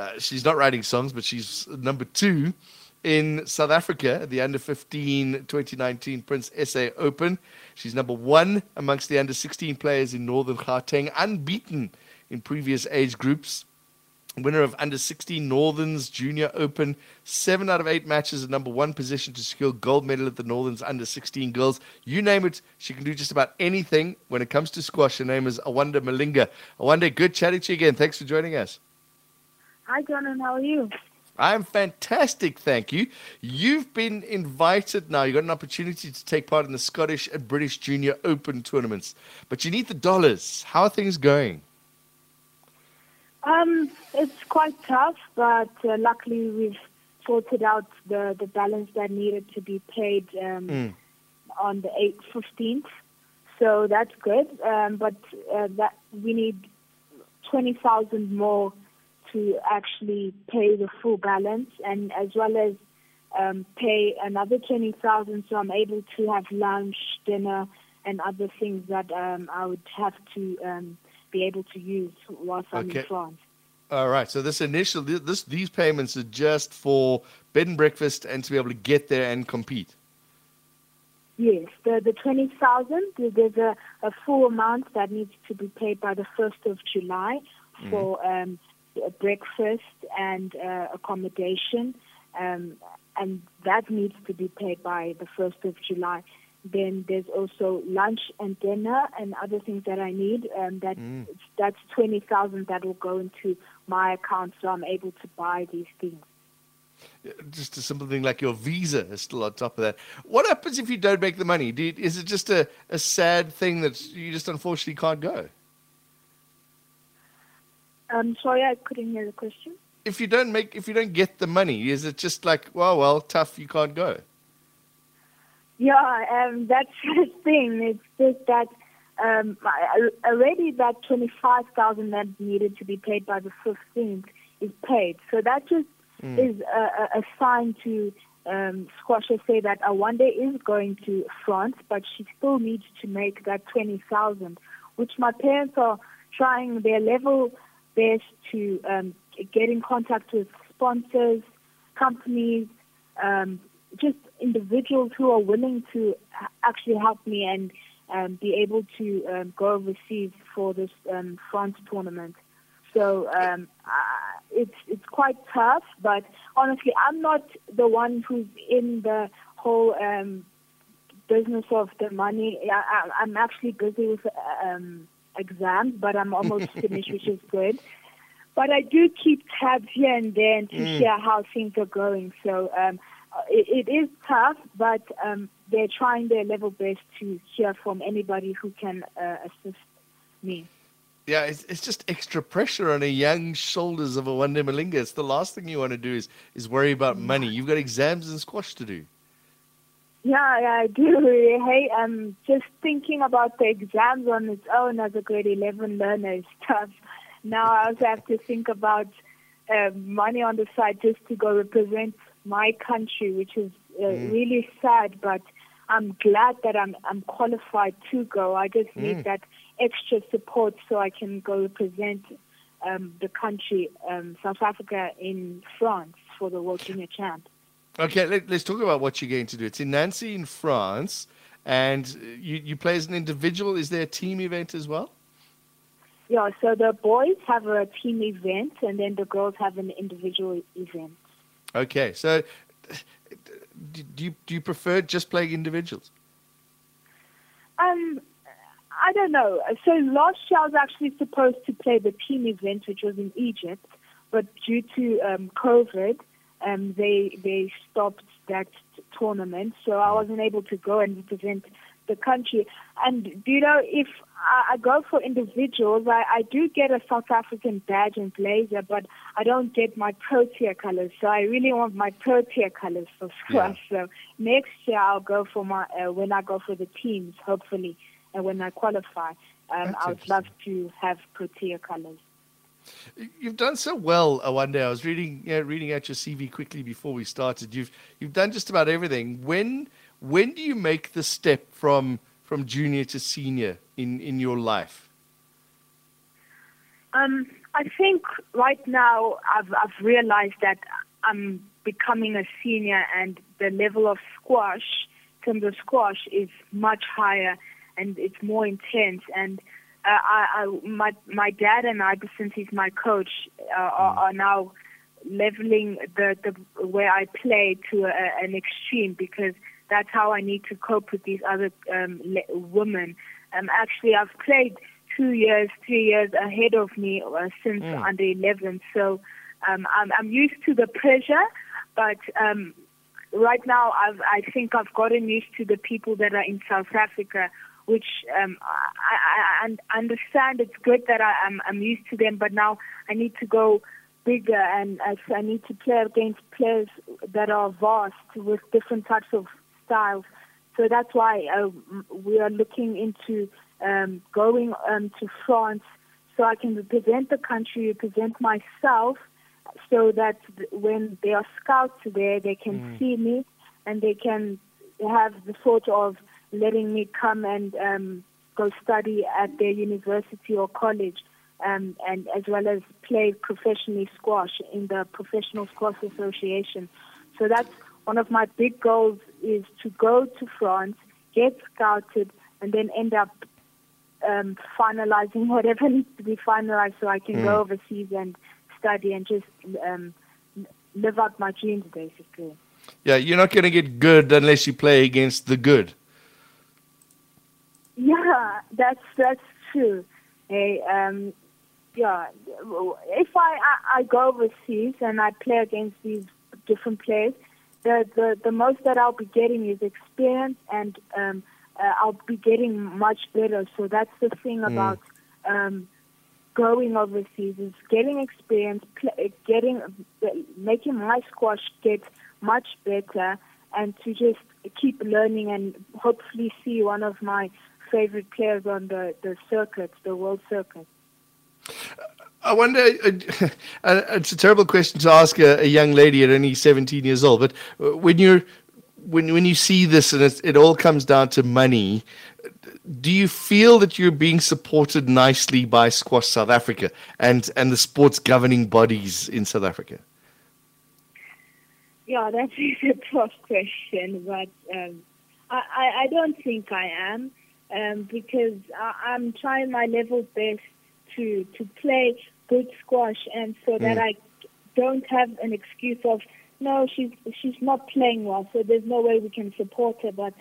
uh, she's not writing songs, but she's number two in South Africa at the under 15 2019 Prince SA Open. She's number one amongst the under 16 players in Northern Gauteng, unbeaten in previous age groups. Winner of under 16 Northern's Junior Open, seven out of eight matches at number one position to secure gold medal at the Northern's under 16 girls. You name it, she can do just about anything when it comes to squash. Her name is Awande Malinga. Awande, good chatting to you again. Thanks for joining us. Hi, John, how are you? I'm fantastic, thank you. You've been invited now. You've got an opportunity to take part in the Scottish and British Junior Open tournaments, but you need the dollars. How are things going? Um, it's quite tough, but uh, luckily we've sorted out the, the balance that needed to be paid um, mm. on the 8th, 15th. So that's good. Um, but uh, that we need 20,000 more to actually pay the full balance and as well as um, pay another 20,000 so I'm able to have lunch, dinner and other things that um, I would have to um, be able to use whilst I'm okay. in France. All right. So this initial this these payments are just for bed and breakfast and to be able to get there and compete. Yes, the the twenty thousand. There's a, a full amount that needs to be paid by the first of July for mm-hmm. um, breakfast and uh, accommodation, um, and that needs to be paid by the first of July. Then there's also lunch and dinner and other things that I need. Um, that mm. that's twenty thousand that will go into my account, so I'm able to buy these things. Just a simple thing like your visa is still on top of that. What happens if you don't make the money? You, is it just a, a sad thing that you just unfortunately can't go? I'm sorry, I couldn't hear the question. If you don't make, if you don't get the money, is it just like, well, well, tough, you can't go? Yeah, um, that's the thing. It's just that um, already that 25,000 that needed to be paid by the 15th is paid. So that just mm. is a, a, sign to um, Squash SA that Awande is going to France, but she still needs to make that 20,000, which my parents are trying their level best to um, get in contact with sponsors, companies, um, just individuals who are willing to actually help me and um, be able to um, go overseas for this um, France tournament. So um, uh, it's it's quite tough, but honestly, I'm not the one who's in the whole um, business of the money. I, I'm actually busy with um, exams, but I'm almost finished, which is good. But I do keep tabs here and there to mm. hear how things are going. So um, it, it is tough, but um, they're trying their level best to hear from anybody who can uh, assist me. Yeah, it's, it's just extra pressure on a young shoulders of Awande Malinga. It's the last thing you want to do is, is worry about money. You've got exams and squash to do. Yeah, yeah, I do. Hey, um, just thinking about the exams on its own as a grade 11 learner is tough. Now I also have to think about uh, money on the side just to go represent my country, which is uh, mm. really sad, but I'm glad that I'm I'm qualified to go. I just need mm. that extra support so I can go represent um, the country, um, South Africa, in France for the World Junior Champ. Okay, let, us talk about what you're going to do. It's in Nancy, in France, and you, you play as an individual. Is there a team event as well? Yeah, so the boys have a team event, and then the girls have an individual event. Okay, so do you do you prefer just playing individuals? Um, I don't know. So last year I was actually supposed to play the team event, which was in Egypt, but due to um, COVID, um, they they stopped that tournament, so I wasn't able to go and represent the country. And you know, if I, I go for individuals, I, I do get a South African badge and blazer, but I don't get my Protea colors. So I really want my Protea colors for squash. Yeah. So next year I'll go for my uh, when I go for the teams, hopefully, and when I qualify, um, I would love to have Protea colors. You've done so well, Awande. I was reading reading out your CV quickly before we started. You've you've done just about everything. When when do you make the step from from junior to senior in in your life? Um, I think right now I've, I've realized that I'm becoming a senior and the level of squash, in terms of squash, is much higher and it's more intense. And uh, I, I, my my dad and I, since he's my coach, uh, are, are now leveling the, the where I play to a, an extreme because that's how I need to cope with these other um, le- women. Um, actually, I've played two years, three years ahead of me uh, since mm. under 11. So um, I'm, I'm used to the pressure, but um, right now I've, I think I've gotten used to the people that are in South Africa, which um, I, I, I understand it's good that I, I'm, I'm used to them, but now I need to go bigger and I, I need to play against players that are vast with different types of styles. So that's why uh, we are looking into um, going um, to France so I can represent the country, represent myself, so that when there are scouts there, they can mm. see me and they can have the thought of letting me come and um, go study at their university or college, um, and as well as play professionally squash in the Professional Squash Association. So that's one of my big goals is to go to France, get scouted, and then end up um, finalizing whatever needs to be finalized so I can mm. go overseas and study and just um, live out my dreams, basically. Yeah, you're not going to get good unless you play against the good. That's that's true. Hey, um, yeah, if I, I I go overseas and I play against these different players, the the the most that I'll be getting is experience and um, uh, I'll be getting much better. So that's the thing mm. about um, going overseas is getting experience, getting making my squash get much better, and to just keep learning and hopefully see one of my favorite players on the the circuit, the world circuit. I wonder, uh, uh, it's a terrible question to ask a, a, young lady at only 17 years old, but uh, when you're when when you see this and it, it all comes down to money, do you feel that you're being supported nicely by Squash South Africa and and the sports governing bodies in South Africa? Yeah, that's a tough question, but um, I, I don't think I am um, because I, am trying my level best to to play good squash, and so that mm. I don't have an excuse of no, she's she's not playing well, so there's no way we can support her. But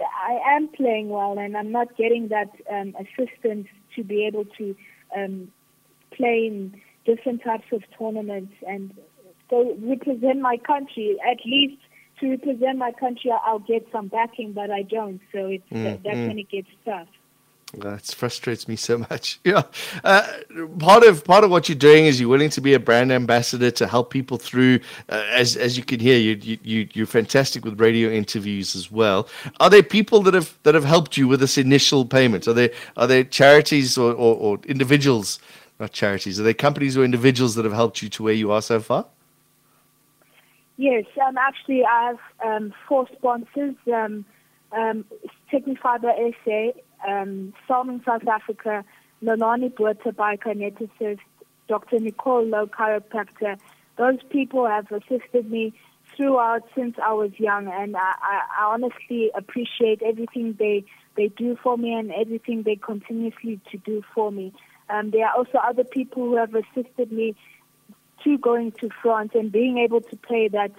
I am playing well, and I'm not getting that um, assistance to be able to um, play in different types of tournaments and go represent my country. At least to represent my country, I'll get some backing, but I don't. So it's mm, that, that's mm. when it gets tough. That frustrates me so much. Yeah, uh, part of part of what you're doing is you're willing to be a brand ambassador to help people through. Uh, as as you can hear, you you you're fantastic with radio interviews as well. Are there people that have that have helped you with this initial payment? Are there are there charities or, or, or individuals, not charities? Are there companies or individuals that have helped you to where you are so far? Yes, um, actually, I have um, four sponsors. Um, um, Tecnifibre SA, um, South Africa, Nolani Buerta, biokineticist, Dr. Nicole Low, chiropractor. Those people have assisted me throughout since I was young, and I, I, I honestly appreciate everything they they do for me and everything they continuously to do for me. Um, there are also other people who have assisted me to going to France and being able to pay that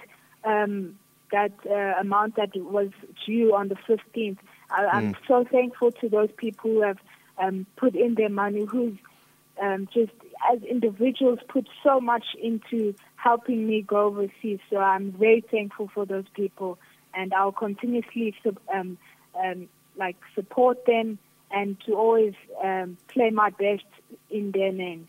um, that uh, amount that was due on the 15th. I, am mm. so thankful to those people who have um, put in their money, who's um, just as individuals put so much into helping me go overseas. So I'm very thankful for those people, and I'll continuously um, um, like support them and to always um, play my best in their names.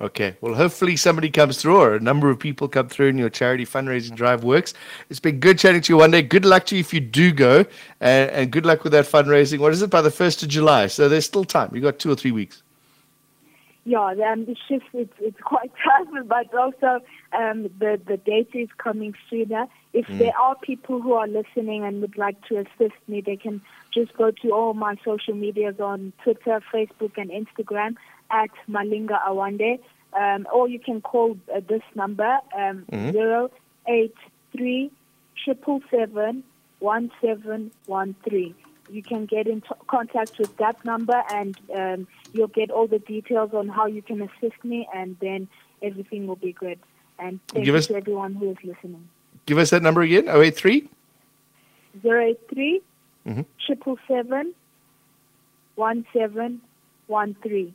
Okay. Well, hopefully somebody comes through or a number of people come through and your charity fundraising drive works. It's been good chatting to you one day. Good luck to you if you do go and, and good luck with that fundraising. What is it by the 1st of July? So there's still time. You've got two or three weeks. Yeah, um, it's just it's, it's quite but also um, the the date is coming sooner. If mm. there are people who are listening and would like to assist me, they can just go to all my social medias on Twitter, Facebook, and Instagram at Malinga Awande. Um, or you can call uh, this number um, Mhm. 083 777 1713. You can get in t- contact with that number and um, you'll get all the details on how you can assist me, and then everything will be good. And thank Give you us- to everyone who is listening. Give us that number again 083 083 Mhm. 777 1713.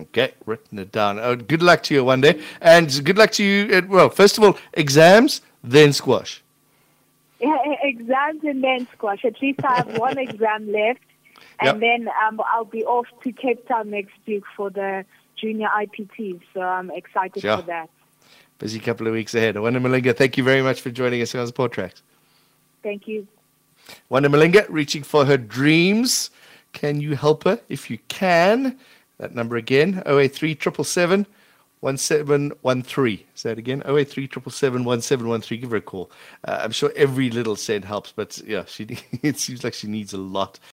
Okay, written it down. Oh, good luck to you one day. And good luck to you. At, well, first of all, exams, then squash. Yeah, exams and then squash. At least I have one exam left, and Yep. then um, I'll be off to Cape Town next week for the junior IPT. So I'm excited Sure. for that. Busy couple of weeks ahead. Wanda Malinga, thank you very much for joining us on Sport Tracks. Thank you. Wanda Malinga, reaching for her dreams. Can you help her? If you can, that number again, 083 777 1713. Say that again, 083 777 1713. Give her a call. Uh, I'm sure every little cent helps, but yeah, she, it seems like she needs a lot.